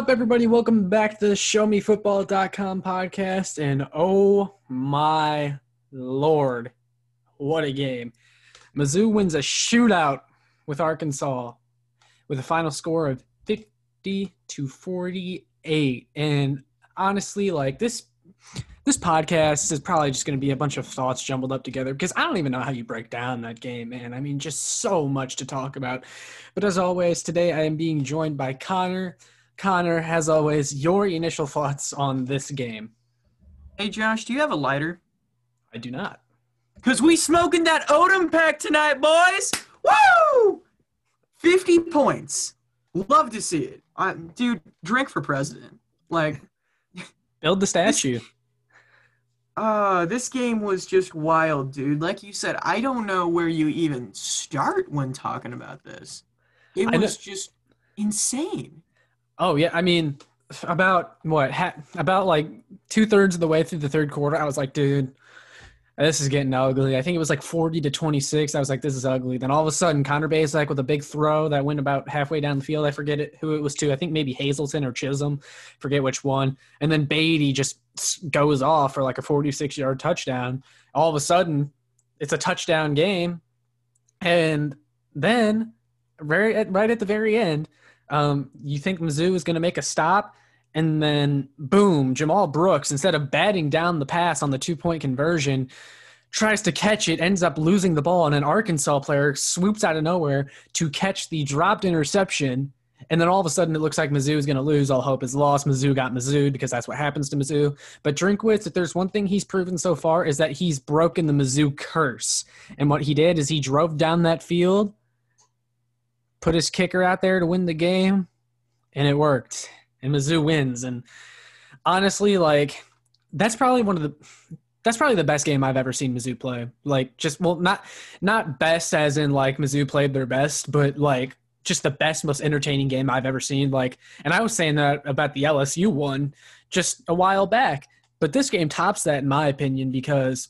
Up, everybody? Welcome back to the ShowMeFootball.com podcast. And oh my lord, what a game! Mizzou wins a shootout with Arkansas with a final score of 50 to 48. And honestly, like this this podcast is probably just going to be a bunch of thoughts jumbled up together because I don't even know how you break down that game, man. I mean, just so much to talk about. But as always, today I am being joined by Connor. Connor, as always, your initial thoughts on this game. Hey Josh, do you have a lighter? I do not. Cause we smoking that Odom pack tonight, boys. Woo! Fifty points. Love to see it. I, dude, drink for president. Like, build the statue. Uh, this game was just wild, dude. Like you said, I don't know where you even start when talking about this. It was just insane. Oh yeah, I mean, about what? Ha- about like two thirds of the way through the third quarter, I was like, dude, this is getting ugly. I think it was like forty to twenty six. I was like, this is ugly. Then all of a sudden, Connor Bazelak with a big throw that went about halfway down the field. I forget it who it was to. I think maybe Hazelton or Chism, forget which one. And then Badie just goes off for like a forty six yard touchdown. All of a sudden, it's a touchdown game, and then at, right at the very end um, you think Mizzou is going to make a stop, and then boom, Jamal Brooks, instead of batting down the pass on the two point conversion, tries to catch it, ends up losing the ball, and an Arkansas player swoops out of nowhere to catch the dropped interception. And then all of a sudden, it looks like Mizzou is going to lose. All hope is lost. Mizzou got Mizzou because that's what happens to Mizzou. But Drinkwitz, if there's one thing he's proven so far, is that he's broken the Mizzou curse. And what he did is he drove down that field put his kicker out there to win the game, and it worked. And Mizzou wins. And honestly, like that's probably one of the that's probably the best game I've ever seen Mizzou play. Like just well, not not best as in like Mizzou played their best, but like just the best, most entertaining game I've ever seen. Like, and I was saying that about the LSU one just a while back, but this game tops that in my opinion because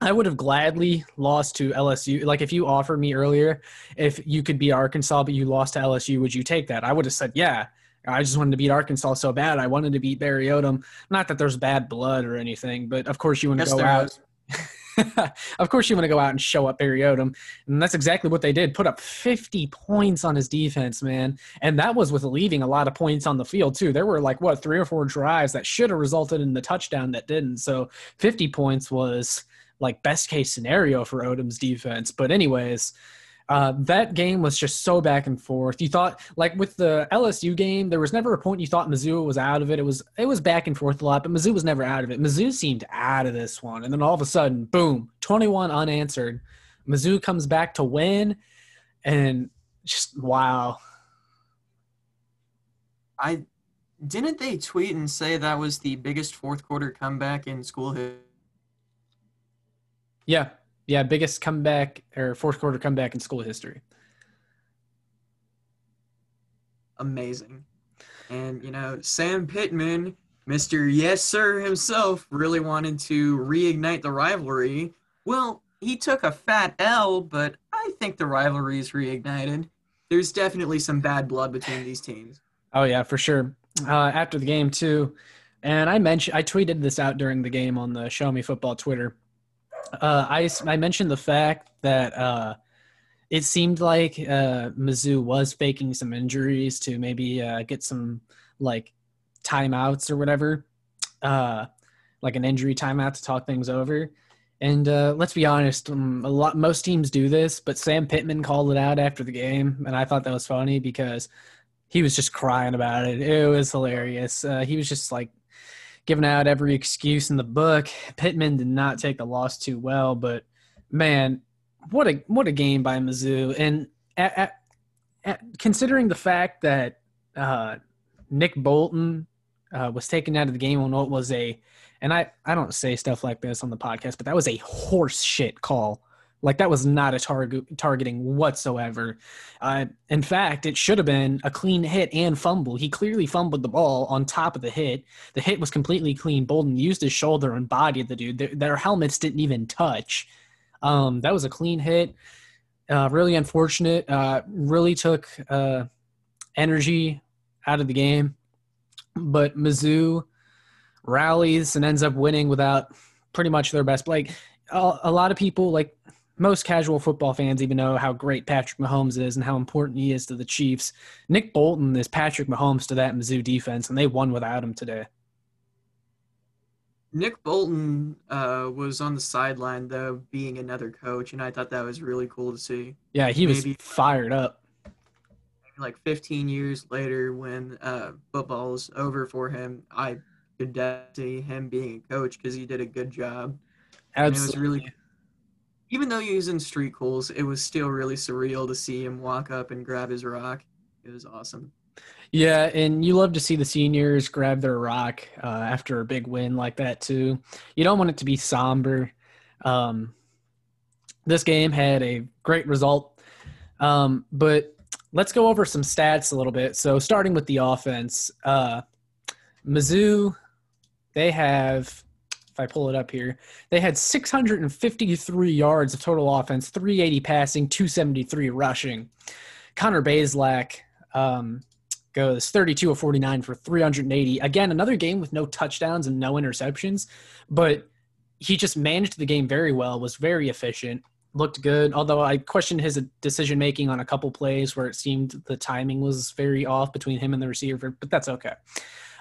I would have gladly lost to LSU. Like if you offered me earlier, if you could beat Arkansas but you lost to LSU, would you take that? I would have said, yeah. I just wanted to beat Arkansas so bad. I wanted to beat Barry Odom. Not that there's bad blood or anything, but of course you want to yes, go out. of course you want to go out and show up Barry Odom, and that's exactly what they did. Put up 50 points on his defense, man, and that was with leaving a lot of points on the field too. There were like what three or four drives that should have resulted in the touchdown that didn't. So 50 points was like best case scenario for Odom's defense. But anyways, uh, that game was just so back and forth. You thought like with the LSU game, there was never a point you thought Mizzou was out of it. It was it was back and forth a lot, but Mizzou was never out of it. Mizzou seemed out of this one, and then all of a sudden, boom, twenty one unanswered. Mizzou comes back to win, and just wow. I didn't they tweet and say that was the biggest fourth quarter comeback in school history yeah, yeah, biggest comeback or fourth quarter comeback in school history. Amazing. And you know, Sam Pittman, Mr. Yes Sir himself, really wanted to reignite the rivalry. Well, he took a fat L, but I think the rivalry is reignited. There's definitely some bad blood between these teams. Oh yeah, for sure. Uh, after the game too, and I mentioned I tweeted this out during the game on the Show Me Football Twitter uh, I I mentioned the fact that uh, it seemed like uh, Mizzou was faking some injuries to maybe uh, get some like timeouts or whatever, uh, like an injury timeout to talk things over. And uh, let's be honest, um, a lot most teams do this, but Sam Pittman called it out after the game, and I thought that was funny because he was just crying about it. It was hilarious. Uh, he was just like giving out every excuse in the book. Pittman did not take the loss too well, but man, what a what a game by Mizzou. And at, at, at, considering the fact that uh, Nick Bolton uh, was taken out of the game on what was a, and I I don't say stuff like this on the podcast, but that was a horse shit call like that was not a target targeting whatsoever. Uh, in fact, it should have been a clean hit and fumble. He clearly fumbled the ball on top of the hit. The hit was completely clean. Bolton used his shoulder and body of the dude. Their, their helmets didn't even touch. Um, that was a clean hit. Uh, really unfortunate. Uh, really took uh, energy out of the game. but Mizzou rallies and ends up winning without pretty much their best. Like a, a lot of people, like most casual football fans, even know how great Patrick Mahomes is and how important he is to the Chiefs. Nick Bolton is Patrick Mahomes to that Mizzou defense, and they won without him today. Nick Bolton uh, was on the sideline though, being another coach, and I thought that was really cool to see. Yeah, he was Maybe, fired up. Like 15 years later, when uh, football's over for him, I could definitely see him being a coach because he did a good job. Absolutely. it was really, even though was in street cools, it was still really surreal to see him walk up and grab his rock. It was awesome. Yeah, and you love to see the seniors grab their rock uh, after a big win like that too. You don't want it to be somber. Um, this game had a great result, um, but let's go over some stats a little bit. So starting with the offense, uh, Mizzou, they have. If I pull it up here, they had 653 yards of total offense, 380 passing, 273 rushing. Connor Bazelak, um, goes 32 of 49 for 380. Again, another game with no touchdowns and no interceptions, but he just managed the game very well, was very efficient, looked good. Although I questioned his decision making on a couple plays where it seemed the timing was very off between him and the receiver, but that's okay.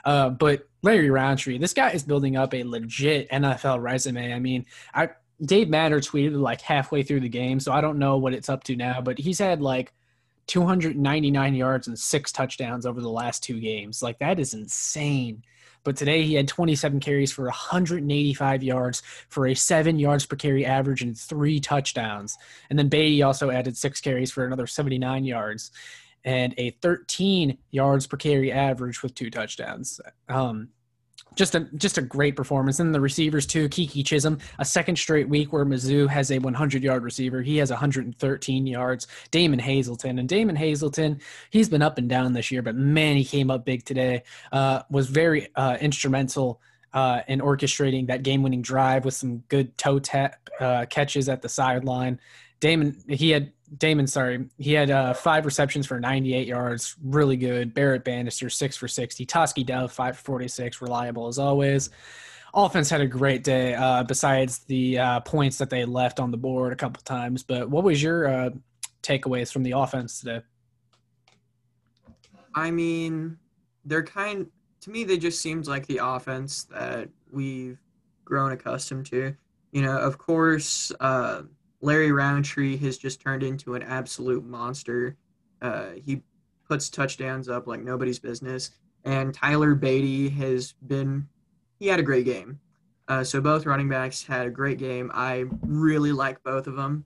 Uh, but Larry Rountree, this guy is building up a legit NFL resume. I mean, I Dave Matter tweeted like halfway through the game, so I don't know what it's up to now, but he's had like – 299 yards and six touchdowns over the last two games. Like that is insane. But today he had 27 carries for 185 yards for a seven yards per carry average and three touchdowns. And then Badie also added six carries for another 79 yards and a 13 yards per carry average with two touchdowns. Um, just a just a great performance. And the receivers too, Keke Chism, a second straight week where Mizzou has a 100 yard receiver. He has 113 yards. Damon Hazelton and Damon Hazelton, he's been up and down this year, but man, he came up big today. Uh, was very uh, instrumental. Uh, in orchestrating that game-winning drive with some good toe tap uh, catches at the sideline, Damon he had Damon, sorry, he had uh, five receptions for 98 yards, really good. Barrett Banister, six for 60. Tauskie Dove, five for 46, reliable as always. Offense had a great day, uh, besides the uh, points that they left on the board a couple times. But what was your uh, takeaways from the offense today? I mean, they're kind. To me, they just seemed like the offense that we've grown accustomed to. You know, of course uh, Larry Rountree has just turned into an absolute monster. Uh, he puts touchdowns up like nobody's business. And Tyler Badie has been, he had a great game. Uh, so both running backs had a great game. I really like both of them.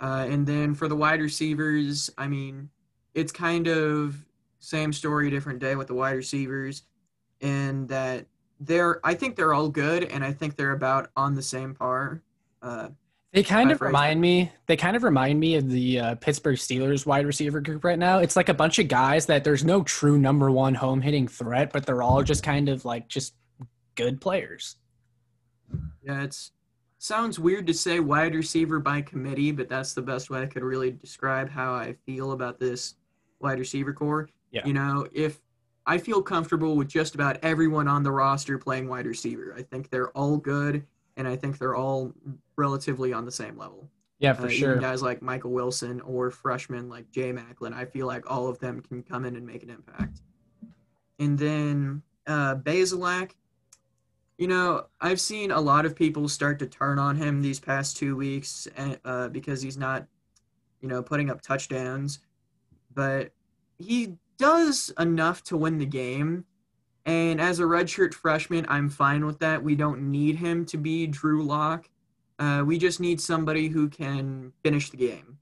Uh, and then for the wide receivers, I mean, it's kind of same story, different day with the wide receivers, in that they're, I think they're all good, and I think they're about on the same par. Uh, they kind of remind me. They kind of remind me of the uh, Pittsburgh Steelers wide receiver group right now. It's like a bunch of guys that there's no true number one home hitting threat, but they're all just kind of like just good players. Yeah, it's sounds weird to say wide receiver by committee, but that's the best way I could really describe how I feel about this wide receiver core. Yeah. You know, if I feel comfortable with just about everyone on the roster playing wide receiver, I think they're all good and I think they're all relatively on the same level. Yeah, for uh, sure. guys like Michael Wilson or freshmen like Jay Maclin, I feel like all of them can come in and make an impact. And then uh, Bazelak, you know, I've seen a lot of people start to turn on him these past two weeks uh, because he's not, you know, putting up touchdowns, but he does enough to win the game. And as a redshirt freshman, I'm fine with that. We don't need him to be Drew Lock. Uh, we just need somebody who can finish the game.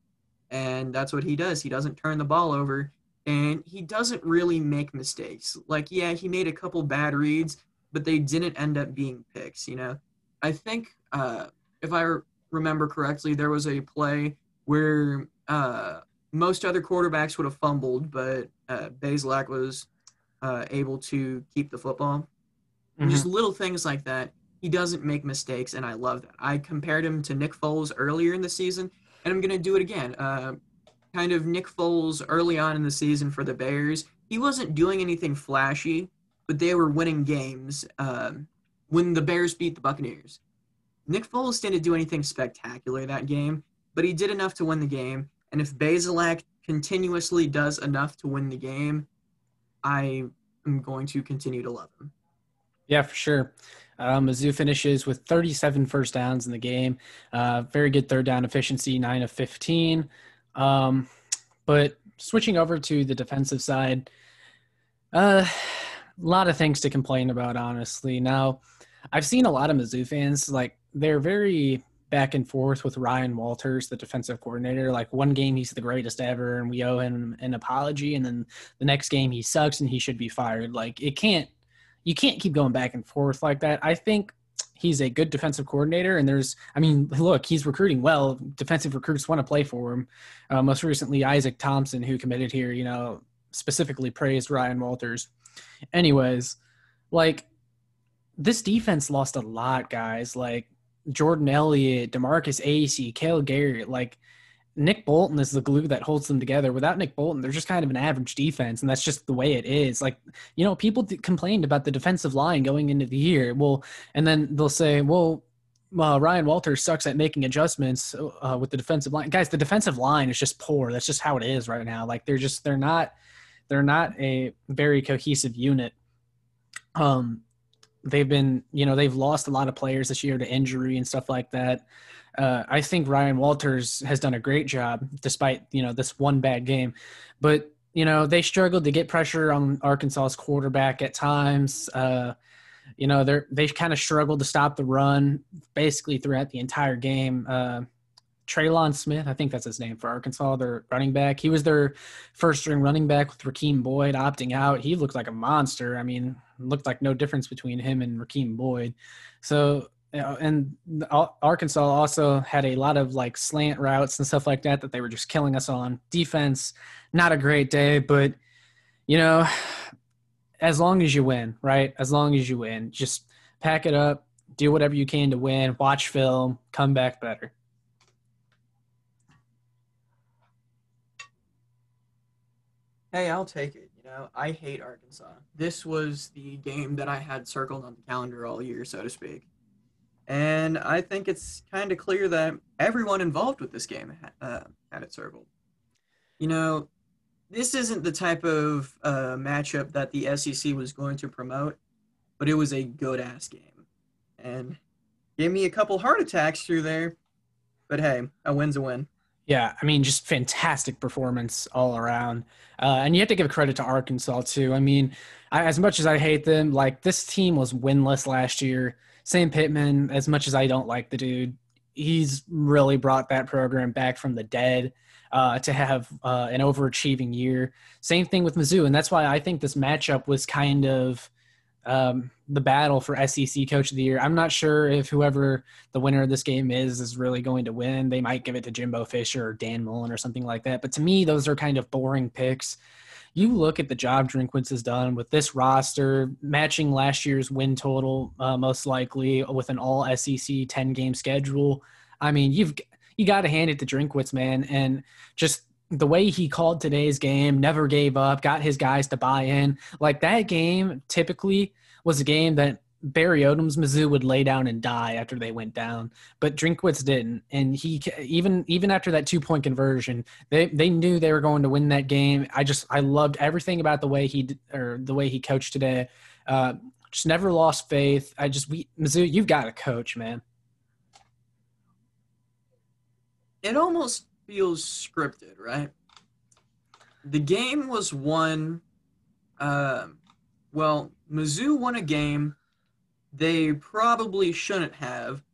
And that's what he does. He doesn't turn the ball over and he doesn't really make mistakes. Like, yeah, he made a couple bad reads, but they didn't end up being picks, you know? I think, uh, if I remember correctly, there was a play where uh, most other quarterbacks would have fumbled, but uh, Bazelak was uh, able to keep the football. Mm-hmm. Just little things like that. He doesn't make mistakes, and I love that. I compared him to Nick Foles earlier in the season, and I'm going to do it again. Uh, kind of Nick Foles early on in the season for the Bears. He wasn't doing anything flashy, but they were winning games um, when the Bears beat the Buccaneers. Nick Foles didn't do anything spectacular that game, but he did enough to win the game. And if Bazelak continuously does enough to win the game, I am going to continue to love him. Yeah, for sure. Um, Mizzou finishes with 37 first downs in the game. Uh, very good third down efficiency, 9 of 15. Um, but switching over to the defensive side, uh, a lot of things to complain about, honestly. Now, I've seen a lot of Mizzou fans, like, they're very back and forth with Ryan Walters, the defensive coordinator. Like one game he's the greatest ever and we owe him an apology and then the next game he sucks and he should be fired. Like it can't you can't keep going back and forth like that. I think he's a good defensive coordinator and there's I mean, look, he's recruiting well. Defensive recruits want to play for him. Uh, most recently Isaac Thompson who committed here, you know, specifically praised Ryan Walters. Anyways, like this defense lost a lot, guys. Like Jordan Elliott, DeMarkus Acy, Cale Garrett, like Nick Bolton is the glue that holds them together. Without Nick Bolton, they're just kind of an average defense, and that's just the way it is. Like, you know, people complained about the defensive line going into the year. Well, and then they'll say, well, uh, Ryan Walters sucks at making adjustments uh, with the defensive line. Guys, the defensive line is just poor. That's just how it is right now. Like, they're just they're not they're not a very cohesive unit. Um, they've been, you know, they've lost a lot of players this year to injury and stuff like that. Uh, I think Ryan Walters has done a great job despite, you know, this one bad game. But, you know, they struggled to get pressure on Arkansas's quarterback at times. Uh, you know, they're, they kind of struggled to stop the run basically throughout the entire game. Uh, Trelon Smith, I think that's his name for Arkansas, their running back. He was their first string running back with Rakeem Boyd opting out. He looked like a monster. I mean, looked like no difference between him and Rakeem Boyd. So, and Arkansas also had a lot of like slant routes and stuff like that that they were just killing us on. Defense, not a great day, but you know, as long as you win, right? As long as you win, just pack it up, do whatever you can to win, watch film, come back better. Hey, I'll take it. Know, I hate Arkansas. This was the game that I had circled on the calendar all year, so to speak. And I think it's kind of clear that everyone involved with this game uh, had it circled. You know, this isn't the type of uh, matchup that the SEC was going to promote, but it was a good ass game. And gave me a couple heart attacks through there. But hey, a win's a win. Yeah, I mean, just fantastic performance all around. Uh, and you have to give credit to Arkansas, too. I mean, I, as much as I hate them, like this team was winless last year. Sam Pittman, as much as I don't like the dude, he's really brought that program back from the dead uh, to have uh, an overachieving year. Same thing with Mizzou. And that's why I think this matchup was kind of um, the battle for SEC Coach of the Year. I'm not sure if whoever the winner of this game is is really going to win. They might give it to Jimbo Fisher or Dan Mullen or something like that. But to me, those are kind of boring picks. You look at the job Drinkwitz has done with this roster, matching last year's win total, uh, most likely with an All SEC 10 game schedule. I mean, you've you got to hand it to Drinkwitz, man, and just the way he called today's game, never gave up, got his guys to buy in. Like that game typically was a game that Barry Odom's Mizzou would lay down and die after they went down, but Drinkwitz didn't. And he even even after that two point conversion, they they knew they were going to win that game. I just I loved everything about the way he or the way he coached today. Uh, just never lost faith. I just we Mizzou, you've got a coach, man. It almost feels scripted, right? The game was won. Uh, well, Mizzou won a game they probably shouldn't have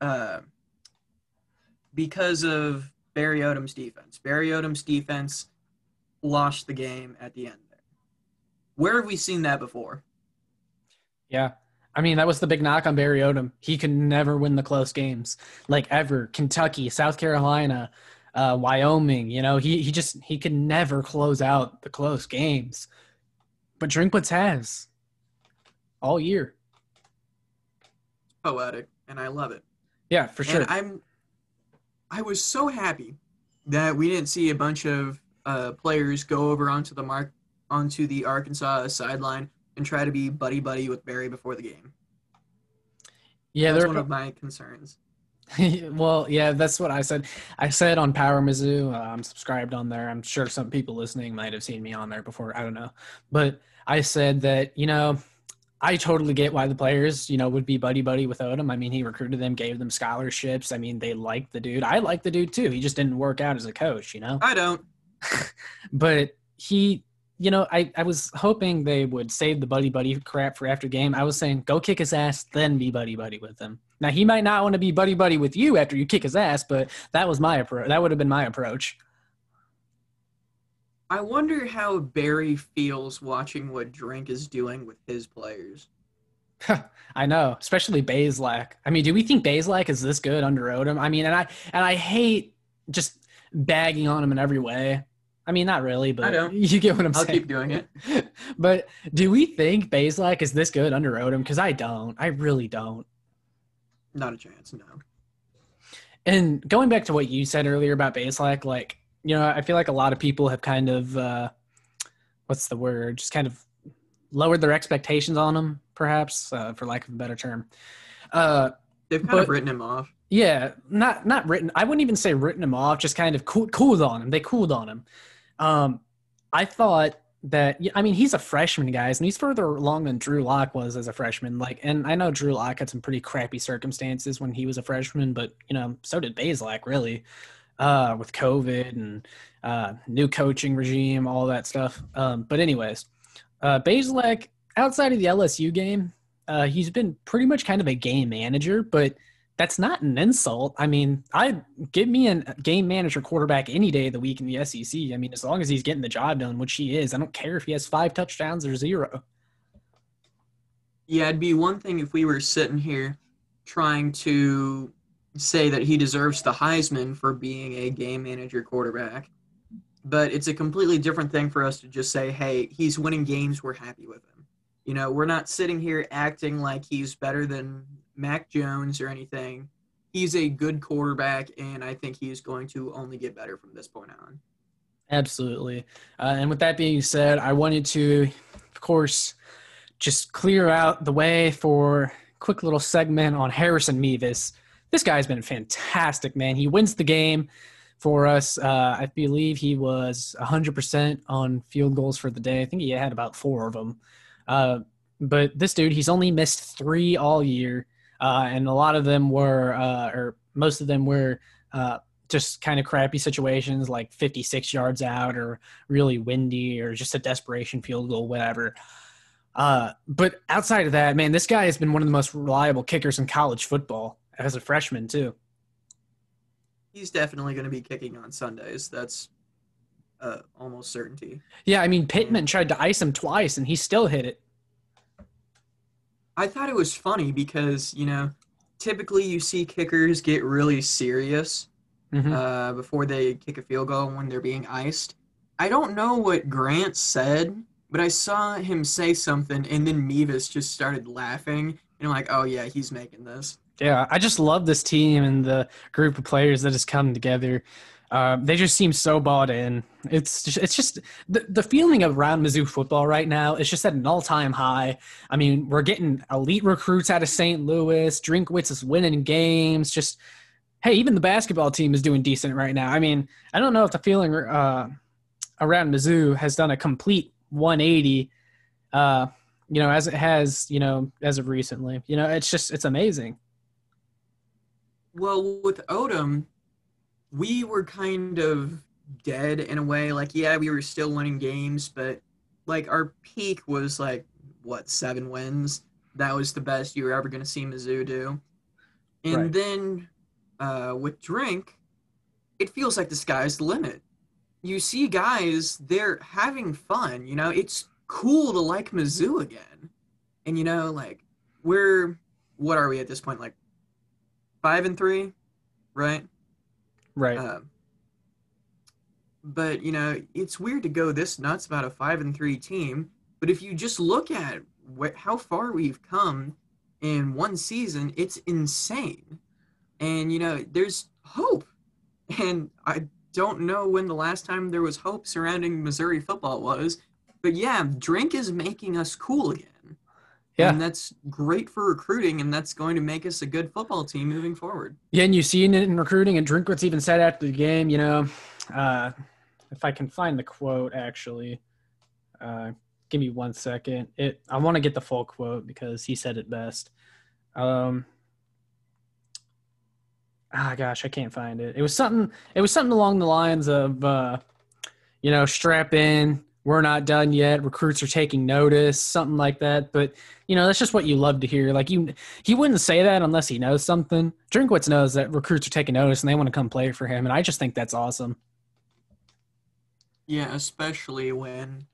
uh, because of Barry Odom's defense. Barry Odom's defense lost the game at the end. Where have we seen that before? Yeah. I mean, that was the big knock on Barry Odom. He could never win the close games, like ever. Kentucky, South Carolina, uh, Wyoming. You know, he he just he could never close out the close games. But Drinkwitz has all year. Poetic, and I love it. Yeah, for sure. And I'm. I was so happy that we didn't see a bunch of uh, players go over onto the mark onto the Arkansas sideline and try to be buddy buddy with Barry before the game. Yeah, That's one of my concerns. well, yeah, that's what I said. I said on Power Mizzou, uh, I'm subscribed on there. I'm sure some people listening might have seen me on there before. I don't know. But I said that, you know, I totally get why the players, you know, would be buddy buddy with Odom. I mean, he recruited them, gave them scholarships. I mean, they liked the dude. I like the dude too. He just didn't work out as a coach, you know? I don't. but he you know I, I was hoping they would save the buddy buddy crap for after game i was saying go kick his ass then be buddy buddy with him now he might not want to be buddy buddy with you after you kick his ass but that was my approach that would have been my approach I wonder how Barry feels watching what Drink is doing with his players. I know, especially Bazelak. I mean, do we think Bazelak is this good under Odom? I mean, and I and I hate just bagging on him in every way. I mean, not really, but you get what I'm I'll saying. keep doing it. but do we think Bazelak is this good under Odom? Because I don't. I really don't. Not a chance, no. And going back to what you said earlier about Bazelak, like you know, I feel like a lot of people have kind of uh, what's the word? Just kind of lowered their expectations on him, perhaps, uh, for lack of a better term. Uh, They've kind But- of written him off. yeah, not not written. I wouldn't even say written him off. Just kind of cool, cooled on him. They cooled on him. Um, I thought that. I mean, he's a freshman, guys, and he's further along than Drew Lock was as a freshman. Like, and I know Drew Lock had some pretty crappy circumstances when he was a freshman, but you know, so did Bazelak, really, uh, with COVID and uh, new coaching regime, all that stuff. Um, but anyways, uh, Bazelak, outside of the LSU game, uh, he's been pretty much kind of a game manager, but that's not an insult. I mean, I give me a game manager quarterback any day of the week in the SEC. I mean, as long as he's getting the job done, which he is, I don't care if he has five touchdowns or zero. Yeah, it'd be one thing if we were sitting here trying to say that he deserves the Heisman for being a game manager quarterback. But it's a completely different thing for us to just say, hey, he's winning games, we're happy with him. You know, we're not sitting here acting like he's better than Mac Jones or anything. He's a good quarterback, and I think he's going to only get better from this point on. Absolutely. Uh, and with that being said, I wanted to, of course, just clear out the way for quick little segment on Harrison Mevis. This guy's been fantastic, man. He wins the game for us. Uh, I believe he was 100% on field goals for the day. I think he had about four of them. Uh, but this dude, he's only missed three all year, uh, and a lot of them were, uh, or most of them were, uh, just kind of crappy situations like 56 yards out or really windy or just a desperation field goal, whatever. Uh, but outside of that, man, this guy has been one of the most reliable kickers in college football as a freshman too. He's definitely going to be kicking on Sundays. That's uh, almost certainty. Yeah, I mean Pittman tried to ice him twice and he still hit it. I thought it was funny because, you know, typically you see kickers get really serious Mhm. uh, before they kick a field goal when they're being iced. I don't know what Grant said, but I saw him say something, and then Mevis just started laughing. And I'm like, oh, yeah, he's making this. Yeah, I just love this team and the group of players that has come together. Uh, they just seem so bought in. It's just, it's just the, the feeling around Mizzou football right now is just at an all time high. I mean, we're getting elite recruits out of St. Louis. Drinkwitz is winning games. Just hey, even the basketball team is doing decent right now. I mean, I don't know if the feeling uh, around Mizzou has done a complete 180. Uh, you know, as it has, you know, as of recently. You know, it's just it's amazing. Well, with Odom, we were kind of dead in a way. Like, yeah, we were still winning games, but like our peak was like what seven wins. That was the best you were ever going to see Mizzou do. And Right. then uh, with Drink, it feels like the sky's the limit. You see guys, they're having fun. You know, it's cool to like Mizzou again. And you know, like we're what are we at this point? Like five and three, right? Right. Um, but you know, it's weird to go this nuts about a five and three team. But if you just look at wh- how far we've come in one season, it's insane. And you know, there's hope. And I don't know when the last time there was hope surrounding Missouri football was. But yeah, Drink is making us cool again. Yeah. And that's great for recruiting, and that's going to make us a good football team moving forward. Yeah, and you've seen it in recruiting, and Drinkwitz even said after the game, you know, uh, if I can find the quote, actually, uh, give me one second. It I want to get the full quote because he said it best. Um, ah, gosh, I can't find it. It was something. It was something along the lines of, uh, you know, strap in. We're not done yet. Recruits are taking notice, something like that. But you know, that's just what you love to hear. Like you, he wouldn't say that unless he knows something. Drinkwitz knows that recruits are taking notice and they want to come play for him, and I just think that's awesome. Yeah, especially when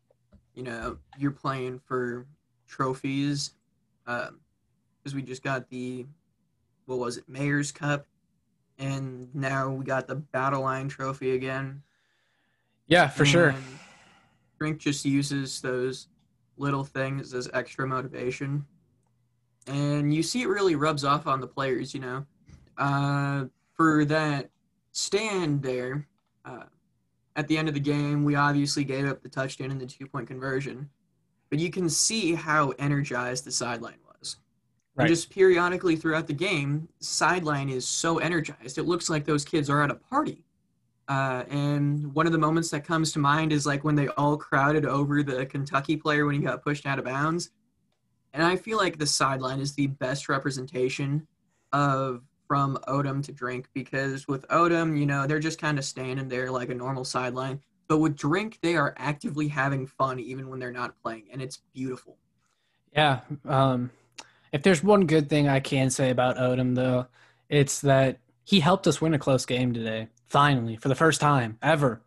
you know you're playing for trophies, um, because we just got the what was it, Mayor's Cup, and now we got the Battle Line Trophy again. Yeah, for sure. Drink just uses those little things as extra motivation. And you see it really rubs off on the players, you know. Uh, for that stand there, uh, at the end of the game, we obviously gave up the touchdown and the two point conversion. But you can see how energized the sideline was. Right. And just periodically throughout the game, sideline is so energized. It looks like those kids are at a party. Uh, and one of the moments that comes to mind is like when they all crowded over the Kentucky player when he got pushed out of bounds. And I feel like the sideline is the best representation of from Odom to Drink because with Odom, you know, they're just kind of standing there like a normal sideline. But with Drink, they are actively having fun even when they're not playing, and it's beautiful. Yeah. Um, if there's one good thing I can say about Odom, though, it's that he helped us win a close game today. Finally, for the first time ever.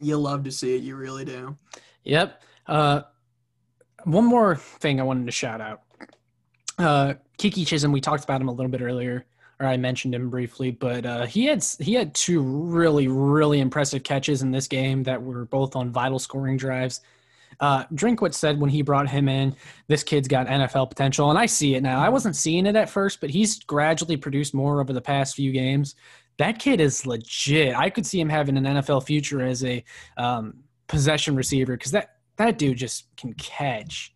You love to see it, you really do. Yep. Uh, one more thing I wanted to shout out. Uh, Keke Chism, we talked about him a little bit earlier, or I mentioned him briefly, but uh, he had he had two really really impressive catches in this game that were both on vital scoring drives. Uh, Drinkwitz said when he brought him in, this kid's got NFL potential, and I see it now. I wasn't seeing it at first, but he's gradually produced more over the past few games. That kid is legit. I could see him having an NFL future as a um, possession receiver because that that dude just can catch.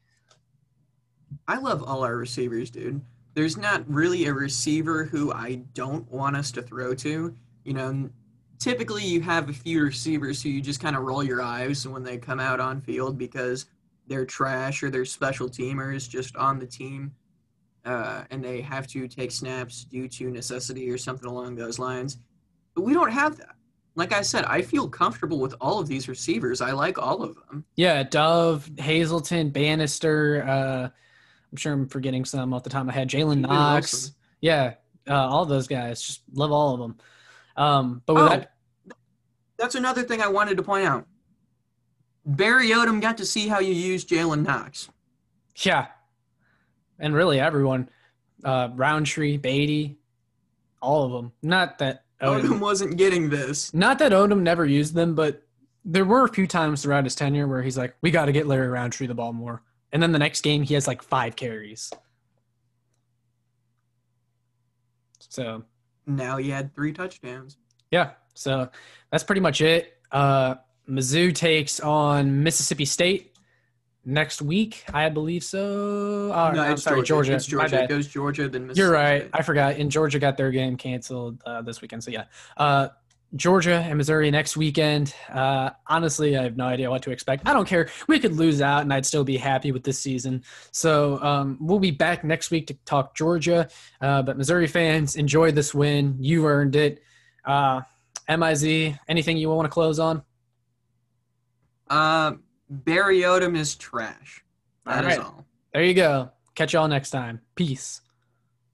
I love all our receivers, dude. There's not really a receiver who I don't want us to throw to. You know, typically you have a few receivers who you just kind of roll your eyes when they come out on field because they're trash or they're special teamers just on the team uh, and they have to take snaps due to necessity or something along those lines. But we don't have that. Like I said, I feel comfortable with all of these receivers. I like all of them. Yeah, Dove, Hazelton, Banister. Uh, I'm sure I'm forgetting some off the top of my head. Jalen Knox. Wilson. Yeah, uh, all those guys. Just love all of them. Um, but with Oh, that, that's another thing I wanted to point out. Barry Odom got to see how you use Jalen Knox. yeah, and really everyone, uh, Rountree, Badie, all of them. Not that Odom, Odom wasn't getting this. not that Odom never used them, but there were a few times throughout his tenure where he's like, "We got to get Larry Rountree the ball more," and then the next game he has like five carries. So Now he had three touchdowns. Yeah, so that's pretty much it. Uh, Mizzou takes on Mississippi State next week, I believe so. Uh, no, I'm it's sorry, Georgia. It's My Georgia. bad. It goes Georgia, then Mississippi. You're right. State. I forgot. And Georgia got their game canceled uh, this weekend. So yeah, uh, Georgia and Missouri next weekend. Uh, honestly, I have no idea what to expect. I don't care. We could lose out, and I'd still be happy with this season. So um, we'll be back next week to talk Georgia. Uh, but Missouri fans, enjoy this win. You earned it. Uh, Miz, anything you want to close on? Uh, Barry Odom is trash. That All is all. There you go. Catch y'all next time. Peace.